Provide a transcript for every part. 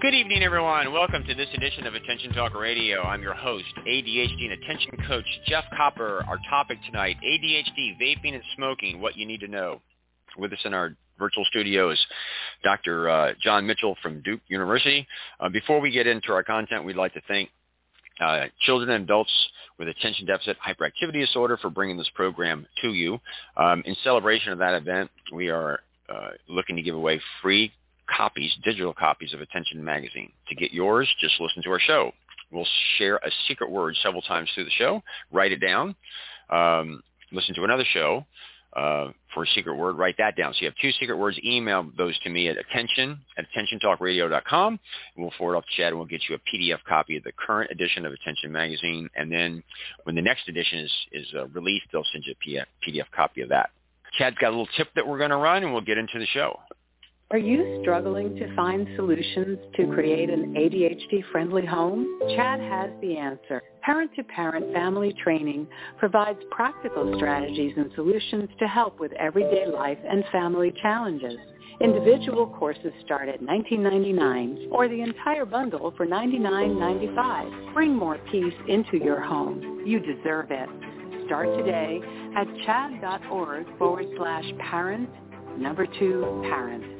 Good evening, everyone. Welcome to this edition of Attention Talk Radio. I'm your host, ADHD and Attention Coach Jeff Copper. Our topic tonight, ADHD, vaping and smoking, what you need to know. With us in our virtual studio is Dr. Uh, John Mitchell from Duke University. Uh, before we get into our content, we'd like to thank uh, children and adults with attention deficit hyperactivity disorder for bringing this program to you. Um, in celebration of that event, we are uh, looking to give away free copies, digital copies of Attention Magazine. To get yours, just listen to our show. We'll share a secret word several times through the show. Write it down. Um, listen to another show uh, for a secret word. Write that down. So you have two secret words. Email those to me at attention at attentiontalkradio.com. We'll forward off to CHADD and we'll get you a PDF copy of the current edition of Attention Magazine. And then when the next edition is, is uh, released, they'll send you a PDF copy of that. CHADD's got a little tip that we're going to run and we'll get into the show. Are you struggling to find solutions to create an ADHD-friendly home? CHADD has the answer. Parent-to-Parent Family Training provides practical strategies and solutions to help with everyday life and family challenges. Individual courses start at $19.99 or the entire bundle for $99.95. Bring more peace into your home. You deserve it. Start today at chadd.org forward slash parent, number two, parent.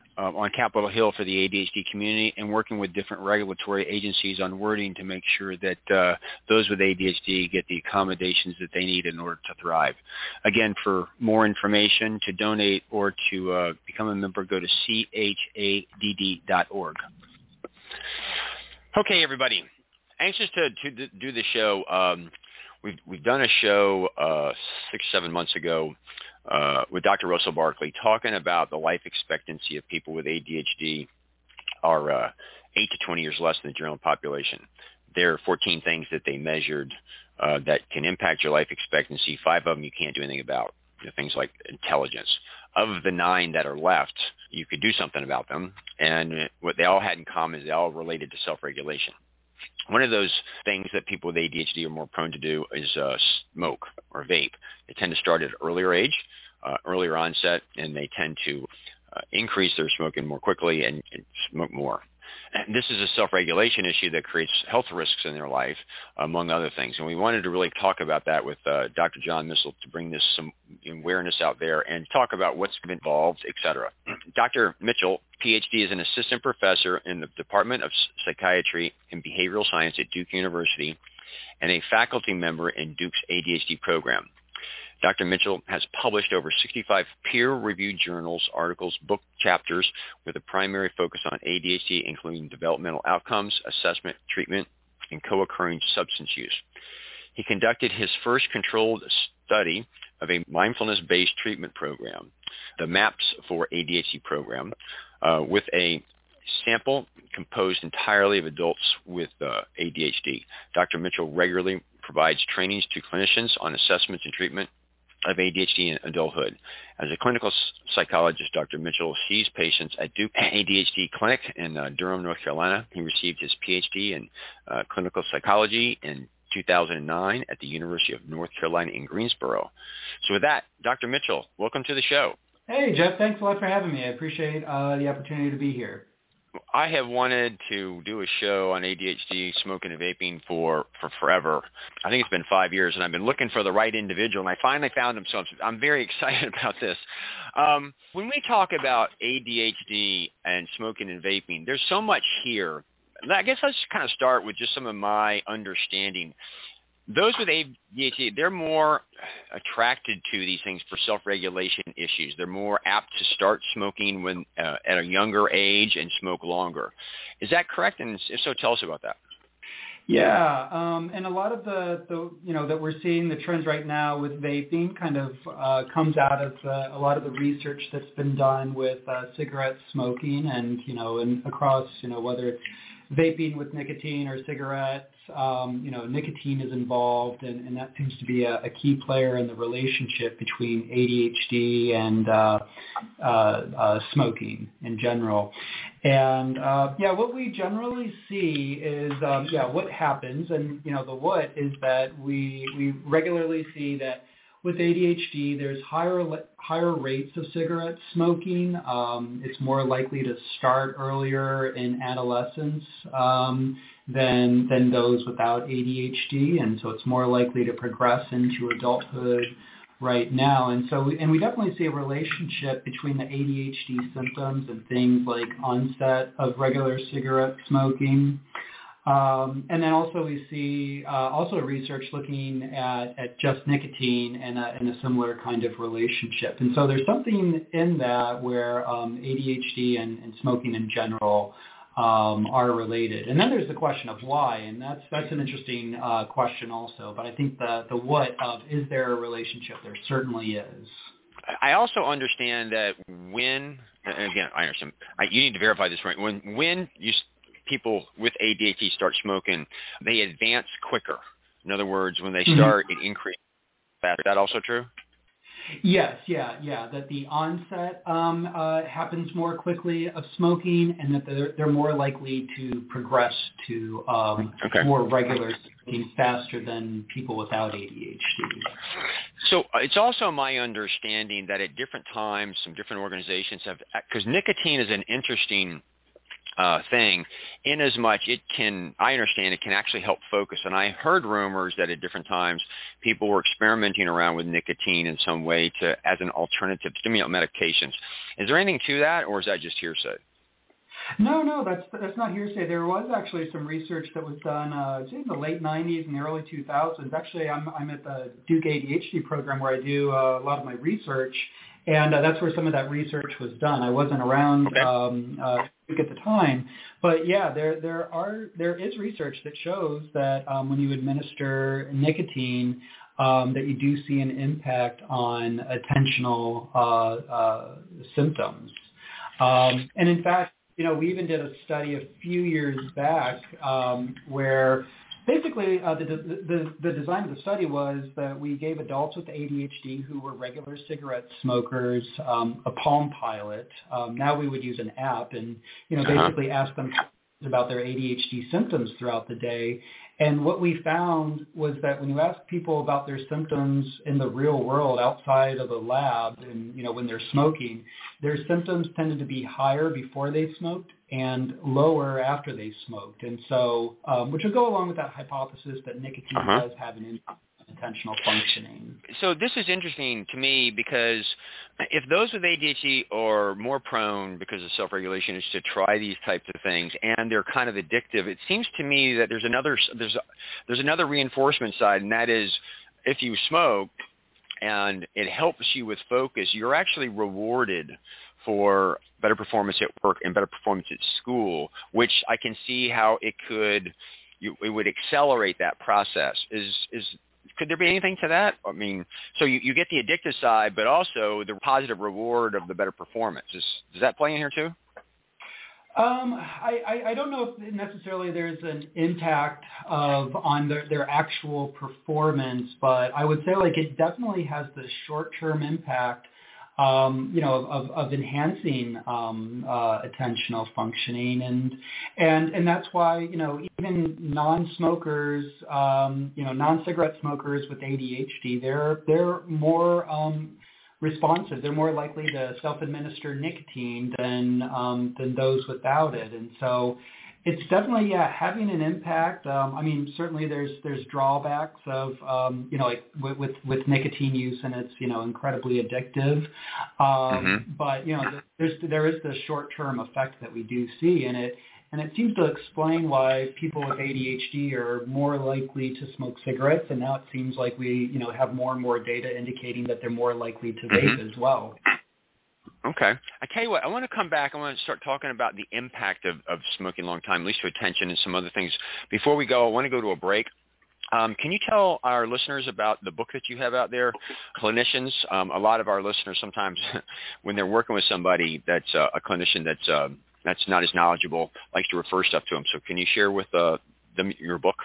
uh, on Capitol Hill for the ADHD community and working with different regulatory agencies on wording to make sure that uh, those with ADHD get the accommodations that they need in order to thrive. Again, for more information, to donate or to uh, become a member, go to chadd.org. Okay, everybody. Anxious to, to do the show. Um, we've, we've done a show uh, six, seven months ago uh, with Dr. Russell Barkley talking about the life expectancy of people with ADHD are uh, 8 to 20 years less than the general population. There are 14 things that they measured uh, that can impact your life expectancy. Five of them you can't do anything about. You know, things like intelligence. Of the nine that are left, you could do something about them. And what they all had in common is they all related to self-regulation. One of those things that people with ADHD are more prone to do is uh, smoke or vape. They tend to start at an earlier age, uh, earlier onset, and they tend to uh, increase their smoking more quickly and, and smoke more. This is a self-regulation issue that creates health risks in their life, among other things. And we wanted to really talk about that with uh, Dr. John Mitchell to bring this some awareness out there and talk about what's involved, et cetera. Dr. Mitchell, PhD, is an assistant professor in the Department of Psychiatry and Behavioral Science at Duke University and a faculty member in Duke's ADHD program. Dr. Mitchell has published over 65 peer-reviewed journals, articles, book chapters with a primary focus on ADHD, including developmental outcomes, assessment, treatment, and co-occurring substance use. He conducted his first controlled study of a mindfulness-based treatment program, the MAPS for ADHD program, uh, with a sample composed entirely of adults with uh, ADHD. Dr. Mitchell regularly provides trainings to clinicians on assessments and treatment of ADHD in adulthood. As a clinical psychologist, Dr. Mitchell sees patients at Duke ADHD Clinic in uh, Durham, North Carolina. He received his PhD in uh, clinical psychology in 2009 at the University of North Carolina in Greensboro. So with that, Dr. Mitchell, welcome to the show. Hey, Jeff. Thanks a lot for having me. I appreciate uh, the opportunity to be here. I have wanted to do a show on ADHD, smoking and vaping for, for forever. I think it's been five years, and I've been looking for the right individual, and I finally found him, so I'm, I'm very excited about this. Um, when we talk about ADHD and smoking and vaping, there's so much here. I guess let's kind of start with just some of my understanding. Those with ADHD, they're more attracted to these things for self-regulation issues. They're more apt to start smoking when uh, at a younger age and smoke longer. Is that correct? And if so, tell us about that. Yeah, um, and a lot of the, the you know that we're seeing the trends right now with vaping kind of uh, comes out of uh, a lot of the research that's been done with uh, cigarette smoking, and you know, and across you know whether it's vaping with nicotine or cigarettes, you know, nicotine is involved, and, and that seems to be a, a, key player in the relationship between ADHD and uh, uh, uh, smoking in general. And uh, yeah, what we generally see is um, yeah, what happens, and you know, the what is that we we regularly see that with ADHD, there's higher higher rates of cigarette smoking. Um, it's more likely to start earlier in adolescence um, than than those without ADHD, and so it's more likely to progress into adulthood right now. And so, and we definitely see a relationship between the ADHD symptoms and things like onset of regular cigarette smoking. Um, and then also we see uh, also research looking at, at just nicotine and a, and a similar kind of relationship. And so there's something in that where um, ADHD and, and smoking in general um, are related. And then there's the question of why, and that's that's an interesting uh, question also. But I think the the what of is there a relationship? There certainly is. I also understand that when, again, I understand. I, you need to verify this right. When when you people with ADHD start smoking, they advance quicker. In other words, when they mm-hmm. start, mm-hmm. it increases faster. Is that also true? Yes, yeah, yeah. That the onset um, uh, happens more quickly of smoking, and that they're, they're more likely to progress to um, okay. more regular smoking faster than people without ADHD. So uh, it's also my understanding that at different times, some different organizations have, because nicotine is an interesting uh, thing in as much it can i understand it can actually help focus and i heard rumors that at different times people were experimenting around with nicotine in some way to as an alternative to stimulant medications is there anything to that or is that just hearsay no, no, that's that's not hearsay. There was actually some research that was done uh, in the late '90s and the early 2000s. Actually, I'm I'm at the Duke ADHD program where I do uh, a lot of my research, and uh, that's where some of that research was done. I wasn't around okay. um, uh, at the time, but yeah, there there are there is research that shows that um, when you administer nicotine, um, that you do see an impact on attentional uh, uh, symptoms. Um, and in fact, you know, we even did a study a few years back um, where basically, uh, the, the, the design of the study was that we gave adults with ADHD who were regular cigarette smokers um, a Palm Pilot. Um, now we would use an app and, you know, uh-huh. basically ask them about their ADHD symptoms throughout the day. And what we found was that when you ask people about their symptoms in the real world outside of the lab and, you know, when they're smoking, their symptoms tended to be higher before they smoked and lower after they smoked. And so, um, which would go along with that hypothesis that nicotine uh-huh. does have an impact attentional functioning. So this is interesting to me because if those with ADHD are more prone because of self-regulation is to try these types of things and they're kind of addictive, it seems to me that there's another there's a, there's another reinforcement side, and that is if you smoke and it helps you with focus, you're actually rewarded for better performance at work and better performance at school, which I can see how it could you, it would accelerate that process. Is is could there be anything to that? I mean, so you, you get the addictive side, but also the positive reward of the better performance. Is, does that play in here too? Um, I, I, I don't know if necessarily there's an impact of on their, their actual performance, but I would say like it definitely has the short-term impact um, you know, of, of enhancing um, uh, attentional functioning, and and and that's why you know even non-smokers, um, you know, non-cigarette smokers with ADHD, they're they're more um, responsive. They're more likely to self-administer nicotine than um, than those without it, and so it's definitely yeah having an impact. Um, I mean, certainly there's there's drawbacks of um, you know like with, with, with nicotine use and it's you know incredibly addictive. Um, mm-hmm. But you know there's there is the short term effect that we do see, and it and it seems to explain why people with ADHD are more likely to smoke cigarettes. And now it seems like we, you know, have more and more data indicating that they're more likely to vape mm-hmm. as well. Okay. I tell you what, I want to come back. I want to start talking about the impact of, of smoking long time, at least to attention and some other things. Before we go, I want to go to a break. Um, can you tell our listeners about the book that you have out there, clinicians? Um, a lot of our listeners sometimes, when they're working with somebody that's uh, a clinician that's uh, that's not as knowledgeable, likes to refer stuff to them. So can you share with uh, them your book?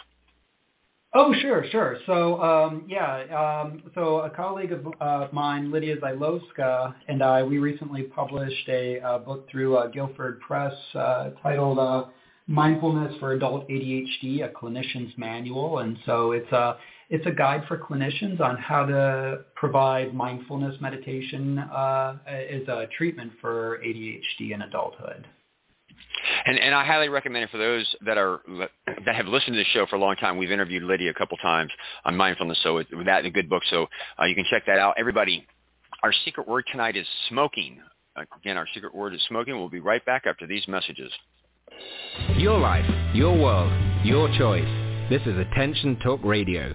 Oh, sure, sure. So, um, yeah, um, so a colleague of uh, mine, Lydia Zylowska, and I, we recently published a uh, book through uh, Guilford Press uh, titled uh, Mindfulness for Adult ADHD, a clinician's manual. And so it's a, it's a guide for clinicians on how to provide mindfulness meditation uh, as a treatment for ADHD in adulthood. And, and I highly recommend it for those that are that have listened to the show for a long time. We've interviewed Lydia a couple times on mindfulness, so it, that a good book. So uh, you can check that out. Everybody, our secret word tonight is smoking. Again, our secret word is smoking. We'll be right back after these messages. Your life, your world, your choice. This is Attention Talk Radio.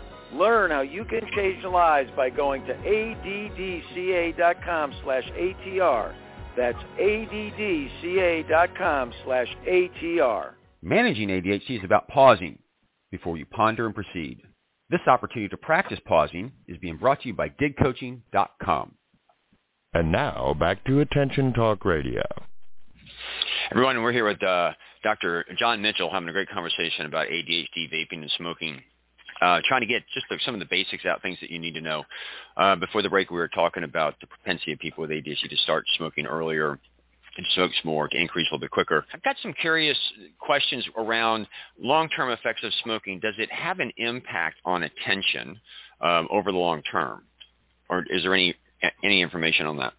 Learn how you can change your lives by going to addca.com slash ATR. That's addca.com slash ATR. Managing ADHD is about pausing before you ponder and proceed. This opportunity to practice pausing is being brought to you by digcoaching.com. And now back to Attention Talk Radio. Everyone, we're here with uh, Dr. John Mitchell having a great conversation about ADHD, vaping, and smoking uh, trying to get just the, some of the basics out, things that you need to know. Uh, before the break, we were talking about the propensity of people with ADHD to start smoking earlier and smoke more to increase a little bit quicker. I've got some curious questions around long-term effects of smoking. Does it have an impact on attention um, over the long term, or is there any any information on that?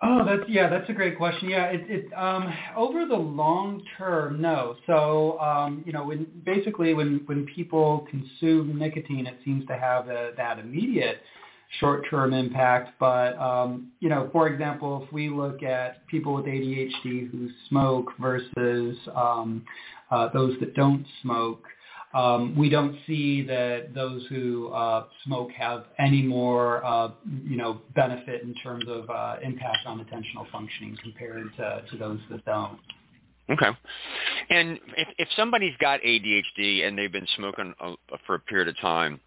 Oh, that's yeah, that's a great question. Yeah, it, it um, over the long term, no. So um, you know, when basically when when people consume nicotine, it seems to have a, that immediate short-term impact. But um, you know, for example, if we look at people with ADHD who smoke versus um, uh, those that don't smoke, um, we don't see that those who uh, smoke have any more, uh, you know, benefit in terms of uh, impact on attentional functioning compared to, to those that don't. Okay. And if, if somebody's got ADHD and they've been smoking a, for a period of time,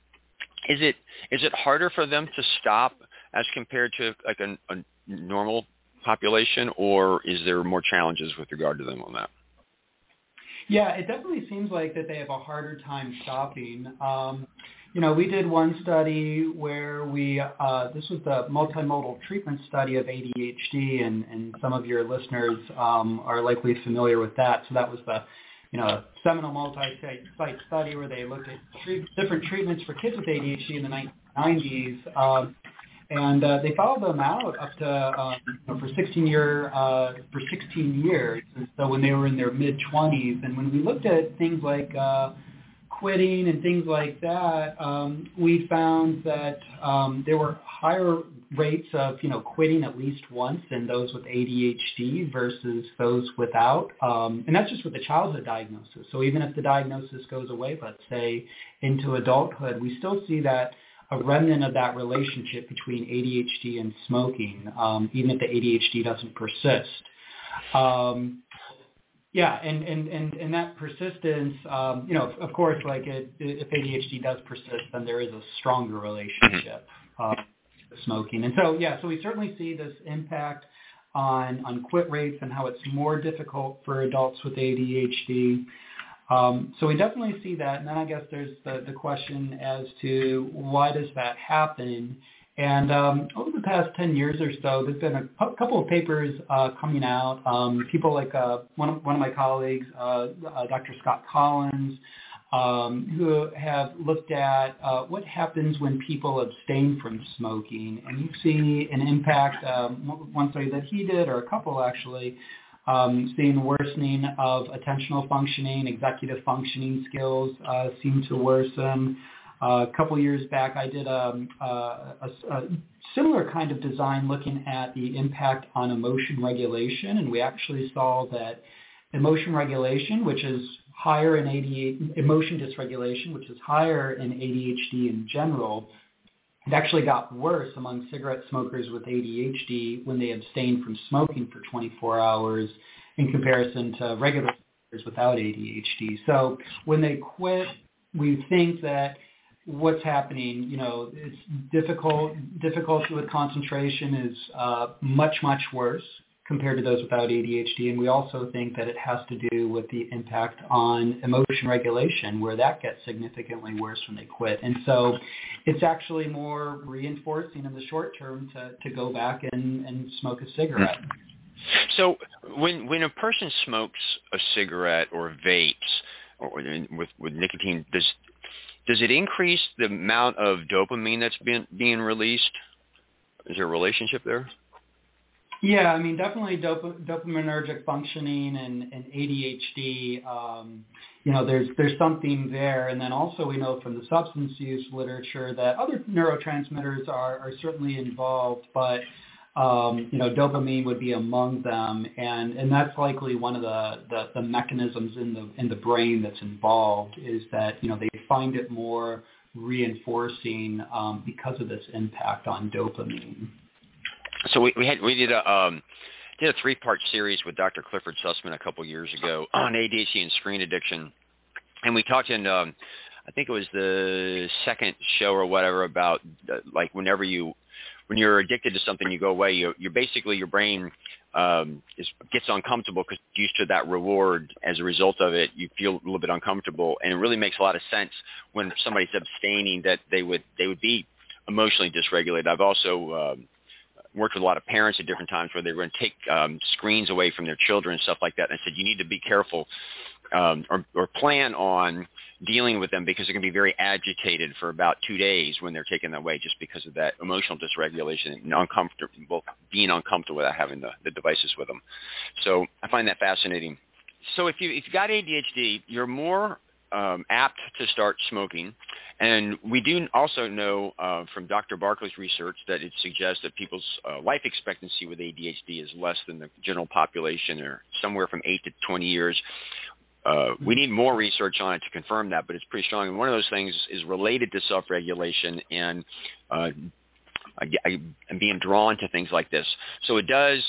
is it is it harder for them to stop as compared to like a, a normal population, or is there more challenges with regard to them on that? Yeah, it definitely seems like that they have a harder time stopping. Um, you know, we did one study where we, uh, this was the multimodal treatment study of ADHD, and, and some of your listeners um, are likely familiar with that. So that was the, you know, seminal multi-site study where they looked at treat, different treatments for kids with ADHD in the 1990s. Um, and uh, they followed them out up to um, you know, for 16 year uh, for 16 years. And so when they were in their mid 20s, and when we looked at things like uh, quitting and things like that, um, we found that um, there were higher rates of you know quitting at least once in those with ADHD versus those without, um, and that's just with the childhood diagnosis. So even if the diagnosis goes away, let's say into adulthood, we still see that a remnant of that relationship between ADHD and smoking, um, even if the ADHD doesn't persist. Um, yeah, and, and, and, and that persistence, um, you know, of course, like it, if ADHD does persist, then there is a stronger relationship uh, with smoking. And so, yeah, so we certainly see this impact on, on quit rates and how it's more difficult for adults with ADHD. Um, so we definitely see that. And then I guess there's the, the question as to why does that happen? And um, over the past 10 years or so, there's been a p- couple of papers uh, coming out. Um, people like uh, one, of, one of my colleagues, uh, uh Dr. Scott Kollins, um, who have looked at uh, what happens when people abstain from smoking. And you see an impact, one study that he did, or a couple actually, um, seeing worsening of attentional functioning, executive functioning skills uh, seem to worsen. Uh, a couple years back, I did a, a, a, a, similar kind of design looking at the impact on emotion regulation, and we actually saw that emotion regulation, which is higher in ADHD, emotion dysregulation, which is higher in ADHD in general, it actually got worse among cigarette smokers with ADHD when they abstained from smoking for 24 hours in comparison to regular smokers without ADHD. So when they quit, we think that what's happening, you know, it's difficult, difficulty with concentration is uh, much, much worse compared to those without ADHD. And we also think that it has to do with the impact on emotion regulation, where that gets significantly worse when they quit. And so it's actually more reinforcing in the short term to, to go back and, and smoke a cigarette. Mm-hmm. So when when a person smokes a cigarette or vapes or with with nicotine, does does it increase the amount of dopamine that's been being released? Is there a relationship there? Yeah, I mean, definitely dop- dopaminergic functioning and, and ADHD. Um, you know, there's there's something there, and then also we know from the substance use literature that other neurotransmitters are are certainly involved, but um, you know, dopamine would be among them, and and that's likely one of the, the the mechanisms in the in the brain that's involved is that you know they find it more reinforcing um, because of this impact on dopamine so we, we had we did a um, did a three part series with Dr. Clifford Sussman a couple years ago on ADHD and screen addiction, and we talked in um, I think it was the second show or whatever about uh, like whenever you when you're addicted to something you go away you you're basically your brain um, is gets uncomfortable because used to that reward as a result of it you feel a little bit uncomfortable and it really makes a lot of sense when somebody's abstaining that they would they would be emotionally dysregulated. I've also um, worked with a lot of parents at different times where they were going to take um, screens away from their children and stuff like that. And I said, you need to be careful um, or, or plan on dealing with them because they're going to be very agitated for about two days when they're taken away just because of that emotional dysregulation and uncomfortable, being uncomfortable without having the, the devices with them. So I find that fascinating. So if you if you've got ADHD, you're more um, apt to start smoking. And we do also know uh, from Dr. Barkley's research that it suggests that people's uh, life expectancy with ADHD is less than the general population, or somewhere from 8 to 20 years. Uh, we need more research on it to confirm that, but it's pretty strong. And one of those things is related to self-regulation and uh, and being drawn to things like this. So it does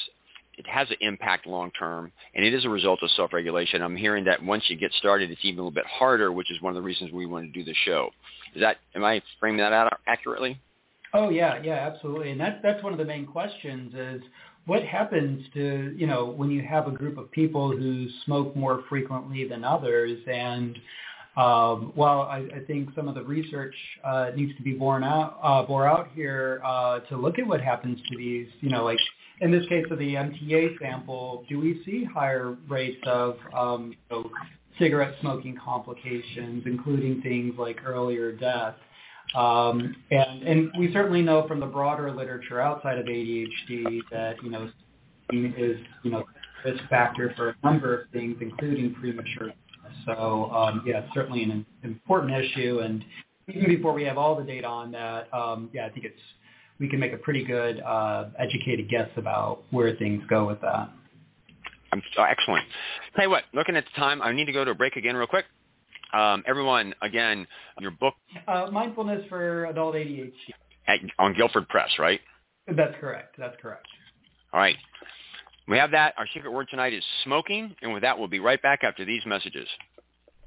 it has an impact long term, and it is a result of self-regulation. I'm hearing that once you get started, it's even a little bit harder, which is one of the reasons we want to do the show. Is that am I framing that out accurately? Oh yeah, yeah, absolutely. And that's that's one of the main questions is what happens to you know when you have a group of people who smoke more frequently than others and um, while I, I think some of the research uh, needs to be borne out, uh, bore out here uh, to look at what happens to these, you know, like in this case of the MTA sample, do we see higher rates of um, you know, cigarette smoking complications, including things like earlier death? Um, and, and we certainly know from the broader literature outside of ADHD that, you know, is, you know, risk factor for a number of things, including premature so um, yeah, it's certainly an important issue. And even before we have all the data on that, um, yeah, I think it's we can make a pretty good uh, educated guess about where things go with that. I'm so excellent. Tell you what, looking at the time, I need to go to a break again real quick. Um, everyone, again, your book. Uh, Mindfulness for Adult ADHD. At, on Guilford Press, right? That's correct. That's correct. All right. We have that. Our secret word tonight is smoking. And with that, we'll be right back after these messages.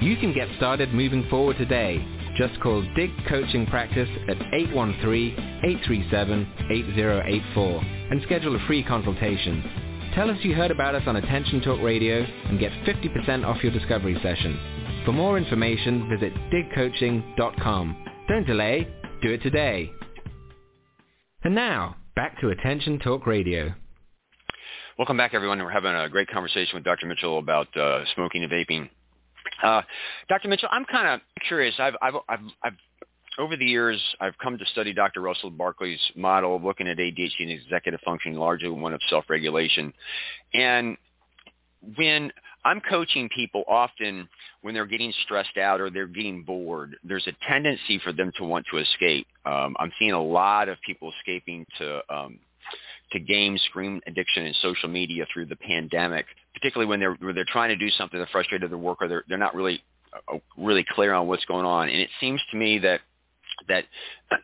You can get started moving forward today. Just call Dig Coaching Practice at 813-837-8084 and schedule a free consultation. Tell us you heard about us on Attention Talk Radio and get 50% off your discovery session. For more information, visit digcoaching.com. Don't delay, do it today. And now, back to Attention Talk Radio. Welcome back, everyone. We're having a great conversation with Dr. Mitchell about uh, smoking and vaping. Uh, Dr. Mitchell, I'm kind of curious. I've, I've, I've, I've, over the years, I've come to study Dr. Russell Barkley's model of looking at ADHD and executive function, largely one of self-regulation. And when I'm coaching people often when they're getting stressed out or they're getting bored, there's a tendency for them to want to escape. Um, I'm seeing a lot of people escaping to um, to game screen addiction and social media through the pandemic, particularly when they're when they're trying to do something, they're frustrated at their work, or they're they're not really uh, really clear on what's going on. And it seems to me that that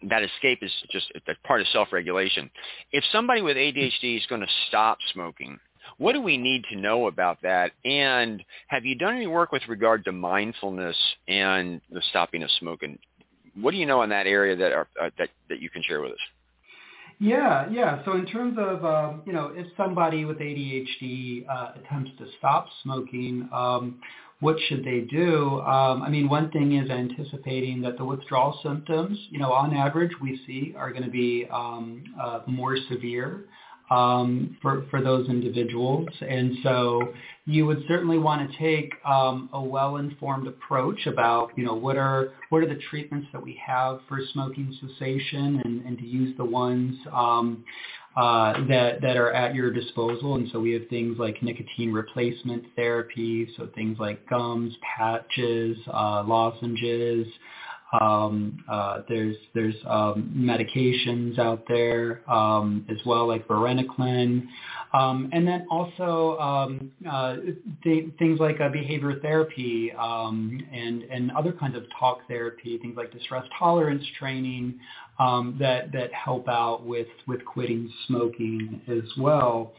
that escape is just that part of self-regulation. If somebody with ADHD is going to stop smoking, what do we need to know about that? And have you done any work with regard to mindfulness and the stopping of smoking? What do you know in that area that are, uh, that that you can share with us? Yeah, yeah. So in terms of, um, you know, if somebody with ADHD uh, attempts to stop smoking, um, what should they do? Um, I mean, one thing is anticipating that the withdrawal symptoms, you know, on average we see are going to be um, uh, more severe um, for, for those individuals. And so you would certainly want to take um, a well-informed approach about, you know, what are, what are the treatments that we have for smoking cessation and, and to use the ones um, uh, that, that are at your disposal. And so we have things like nicotine replacement therapy, so things like gums, patches, uh, lozenges, there's there's um, medications out there um, as well, like varenicline, um, and then also um, uh, th- things like uh, behavior therapy um, and and other kinds of talk therapy, things like distress tolerance training um, that that help out with with quitting smoking as well.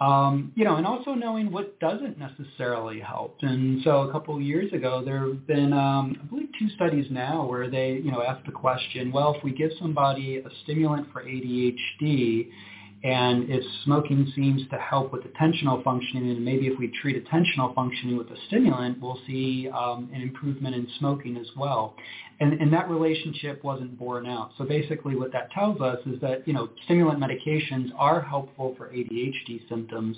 Um, you know, and also knowing what doesn't necessarily help. And so a couple of years ago, there have been, um, I believe, two studies now where they, you know, asked the question, well, if we give somebody a stimulant for ADHD and if smoking seems to help with attentional functioning, and maybe if we treat attentional functioning with a stimulant, we'll see um, an improvement in smoking as well. And, and that relationship wasn't borne out. So basically what that tells us is that, you know, stimulant medications are helpful for ADHD symptoms,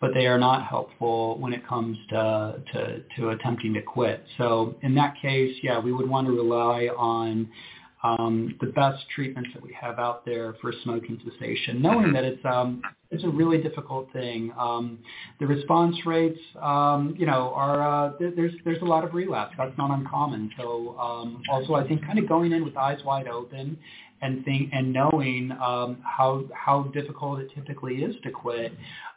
but they are not helpful when it comes to, to, to attempting to quit. So in that case, yeah, we would want to rely on um, the best treatments that we have out there for smoking cessation, knowing that it's um, it's a really difficult thing. Um, the response rates, um, you know, are uh, there's there's a lot of relapse. That's not uncommon. So um, also, I think kind of going in with eyes wide open and think and knowing um, how how difficult it typically is to quit,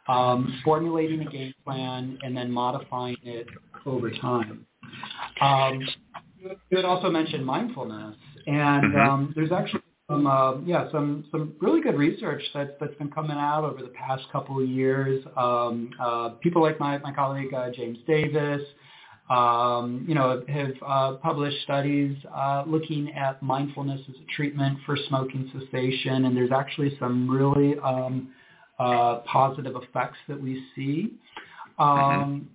um, formulating a game plan and then modifying it over time. Um, you had also mentioned mindfulness. And mm-hmm. um, there's actually some uh, yeah some some really good research that's that's been coming out over the past couple of years. Um, uh, people like my my colleague uh, James Davis, um, you know, have uh, published studies uh, looking at mindfulness as a treatment for smoking cessation, and there's actually some really um, uh, positive effects that we see. Mm-hmm. Um,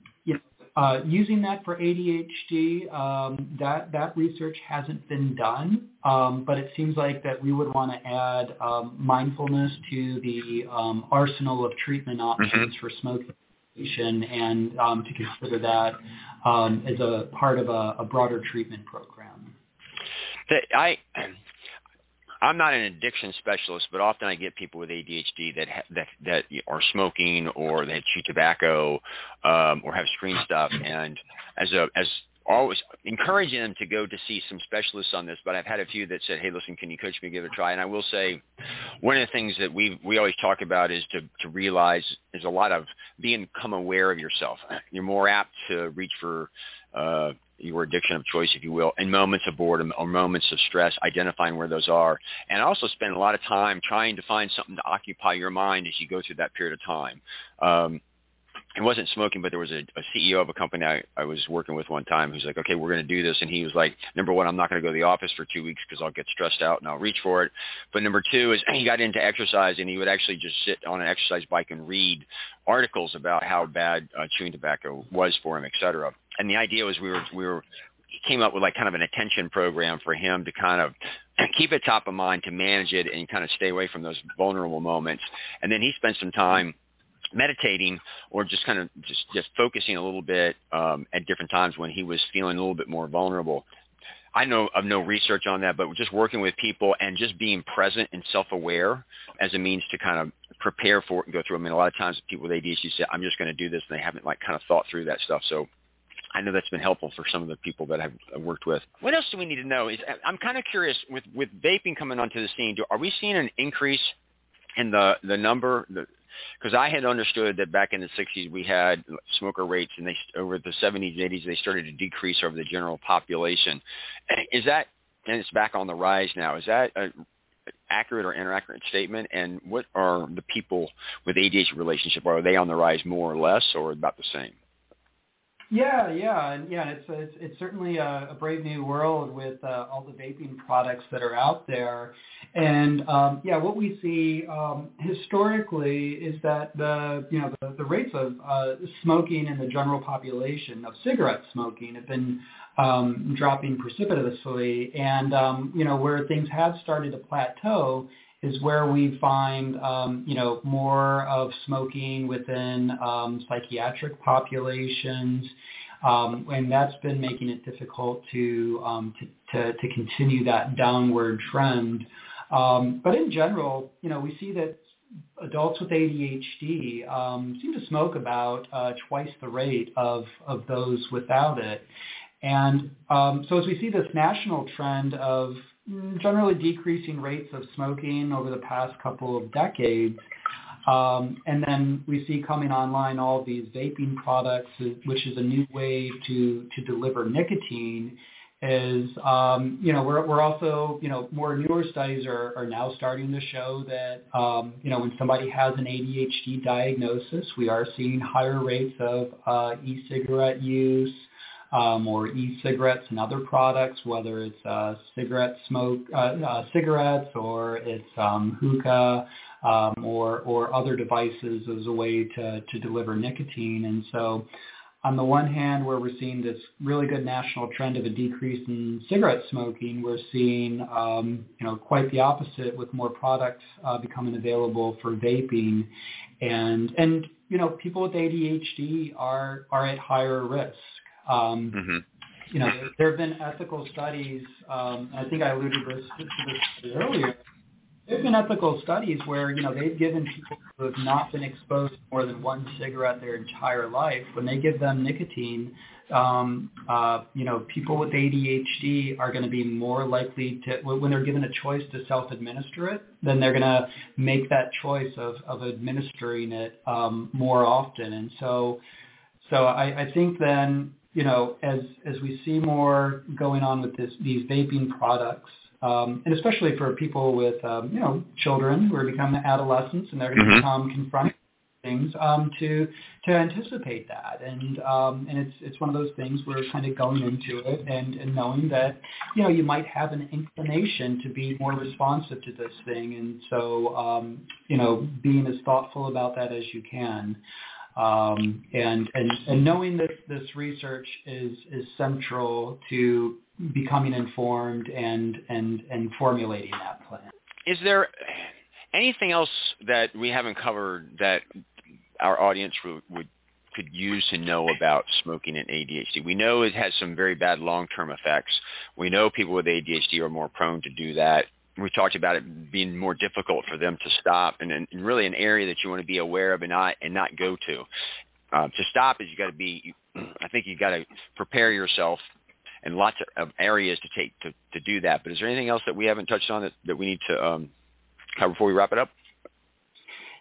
uh, using that for ADHD, um, that that research hasn't been done, um, but it seems like that we would want to add um, mindfulness to the um, arsenal of treatment options mm-hmm. for smoking and um, to consider that um, as a part of a, a broader treatment program. I I'm not an addiction specialist, but often I get people with ADHD that ha- that that are smoking or they chew tobacco um, or have screen stuff, and as a as always encouraging them to go to see some specialists on this, but I've had a few that said, "Hey, listen, can you coach me, give it a try?" And I will say, one of the things that we we always talk about is to to realize there's a lot of being become aware of yourself. You're more apt to reach for uh, your addiction of choice, if you will, in moments of boredom or moments of stress, identifying where those are, and also spend a lot of time trying to find something to occupy your mind as you go through that period of time. Um, it wasn't smoking, but there was a, a CEO of a company I, I was working with one time who's like, okay, we're going to do this. And he was like, number one, I'm not going to go to the office for two weeks because I'll get stressed out and I'll reach for it. But number two is he got into exercise and he would actually just sit on an exercise bike and read articles about how bad uh, chewing tobacco was for him, et cetera. And the idea was we were, we were, he came up with like kind of an attention program for him to kind of keep it top of mind, to manage it and kind of stay away from those vulnerable moments. And then he spent some time meditating or just kind of just just focusing a little bit um, at different times when he was feeling a little bit more vulnerable. I know of no research on that, but just working with people and just being present and self-aware as a means to kind of prepare for it and go through. I mean, a lot of times people with ADHD say, "I'm just going to do this," and they haven't like kind of thought through that stuff. So I know that's been helpful for some of the people that I've worked with. What else do we need to know? Is I'm kind of curious with with vaping coming onto the scene. Do, are we seeing an increase in the the number the because I had understood that back in the 60s we had smoker rates, and they over the 70s, and 80s they started to decrease over the general population. Is that and it's back on the rise now? Is that a accurate or inaccurate statement? And what are the people with ADHD relationship? Are they on the rise more or less, or about the same? Yeah, yeah, and yeah, it's it's, it's certainly a, a brave new world with uh, all the vaping products that are out there, and um, yeah, what we see um, historically is that the you know the, the rates of uh, smoking in the general population of cigarette smoking have been um, dropping precipitously, and um, you know where things have started to plateau is where we find, um, you know, more of smoking within um, psychiatric populations, um, and that's been making it difficult to, um, to, to, to continue that downward trend. Um, but in general, you know, we see that adults with ADHD um, seem to smoke about uh, twice the rate of, of those without it. And um, so as we see this national trend of generally decreasing rates of smoking over the past couple of decades. Um, and then we see coming online all these vaping products, which is a new way to, to deliver nicotine is, um, you know, we're, we're also, you know, more newer studies are, are now starting to show that, um, you know, when somebody has an ADHD diagnosis, we are seeing higher rates of uh, e-cigarette use, um, or e-cigarettes and other products, whether it's uh, cigarette smoke, uh, uh, cigarettes, or it's um, hookah, um, or or other devices as a way to to deliver nicotine. And so, on the one hand, where we're seeing this really good national trend of a decrease in cigarette smoking, we're seeing um, you know quite the opposite with more products uh, becoming available for vaping, and and you know people with ADHD are are at higher risk. Um, mm-hmm. You know, there have been ethical studies. Um, I think I alluded to this, to this earlier. There have been ethical studies where you know they've given people who have not been exposed to more than one cigarette their entire life, when they give them nicotine, um, uh, you know, people with ADHD are going to be more likely to, when they're given a choice to self-administer it, then they're going to make that choice of, of administering it um, more often. And so, so I, I think then you know, as as we see more going on with this, these vaping products, um, and especially for people with, um, you know, children who are becoming adolescents and they're going to mm-hmm. become confronted things um, to to anticipate that, and um, and it's it's one of those things where kind of going into it and, and knowing that you know you might have an inclination to be more responsive to this thing, and so um, you know being as thoughtful about that as you can. Um, and, and, and knowing that this research is, is central to becoming informed and, and, and formulating that plan. Is there anything else that we haven't covered that our audience would, would could use to know about smoking and ADHD? We know it has some very bad long-term effects. We know people with ADHD are more prone to do that we talked about it being more difficult for them to stop, and, and really an area that you want to be aware of and not and not go to. Uh, to stop is you got to be. I think you got to prepare yourself and lots of areas to take to, to do that. But is there anything else that we haven't touched on that, that we need to um, cover before we wrap it up?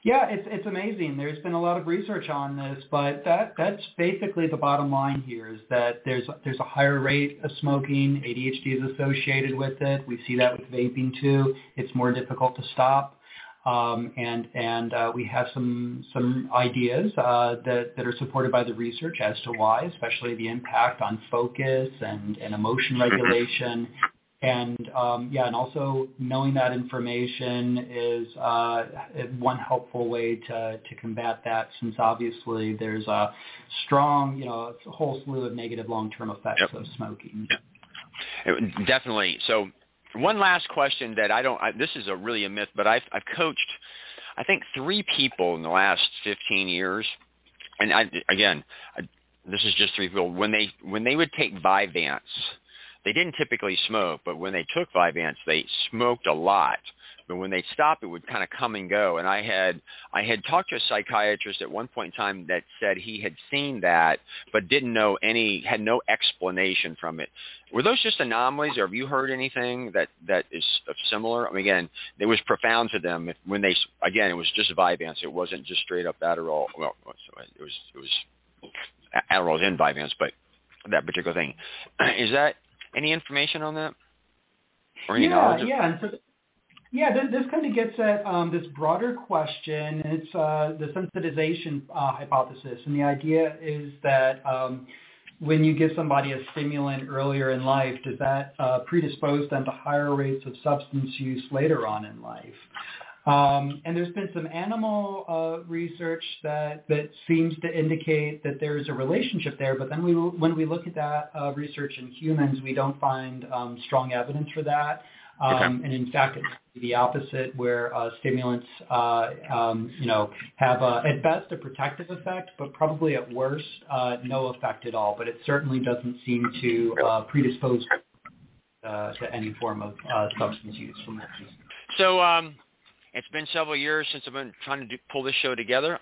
Yeah, it's it's amazing. There's been a lot of research on this, but that that's basically the bottom line here is that there's there's a higher rate of smoking. ADHD is associated with it. We see that with vaping too. It's more difficult to stop. Um, and and uh, we have some some ideas uh, that that are supported by the research as to why, especially the impact on focus and, and emotion mm-hmm. regulation and um, yeah, and also knowing that information is uh, one helpful way to, to combat that since obviously there's a strong, you know, a whole slew of negative long-term effects yep. of smoking. Yep. Definitely. So one last question that I don't, I, this is a really a myth, but I've, I've coached, I think three people in the last 15 years. And I, again, I, this is just three people. When they, when they would take Vyvanse, they didn't typically smoke, but when they took Vyvanse, they smoked a lot. But when they stopped, it would kind of come and go. And I had I had talked to a psychiatrist at one point in time that said he had seen that, but didn't know any had no explanation from it. Were those just anomalies, or have you heard anything that that is similar? I mean, again, it was profound to them when they again it was just Vyvanse. It wasn't just straight up Adderall. Well, it was it was Adderall in Vyvanse, but that particular thing is that any information on that? Or any yeah, yeah. And so, yeah, this, this kind of gets at um, this broader question. It's uh, the sensitization uh, hypothesis, and the idea is that um, when you give somebody a stimulant earlier in life, does that uh, predispose them to higher rates of substance use later on in life? Um, and there's been some animal uh, research that, that seems to indicate that there's a relationship there, but then we, when we look at that uh, research in humans, we don't find um, strong evidence for that. Um, okay. And in fact, it's the opposite, where uh, stimulants, uh, um, you know, have a, at best a protective effect, but probably at worst uh, no effect at all. But it certainly doesn't seem to uh, predispose uh, to any form of uh, substance use from that. So um, it's been several years since I've been trying to do, pull this show together.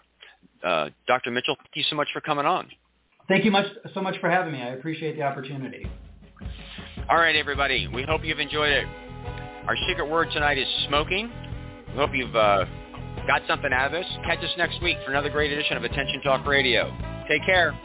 Uh, Dr. Mitchell, thank you so much for coming on. Thank you much so much for having me. I appreciate the opportunity. All right, everybody. We hope you've enjoyed it. Our secret word tonight is smoking. We hope you've uh, got something out of this. Catch us next week for another great edition of Attention Talk Radio. Take care.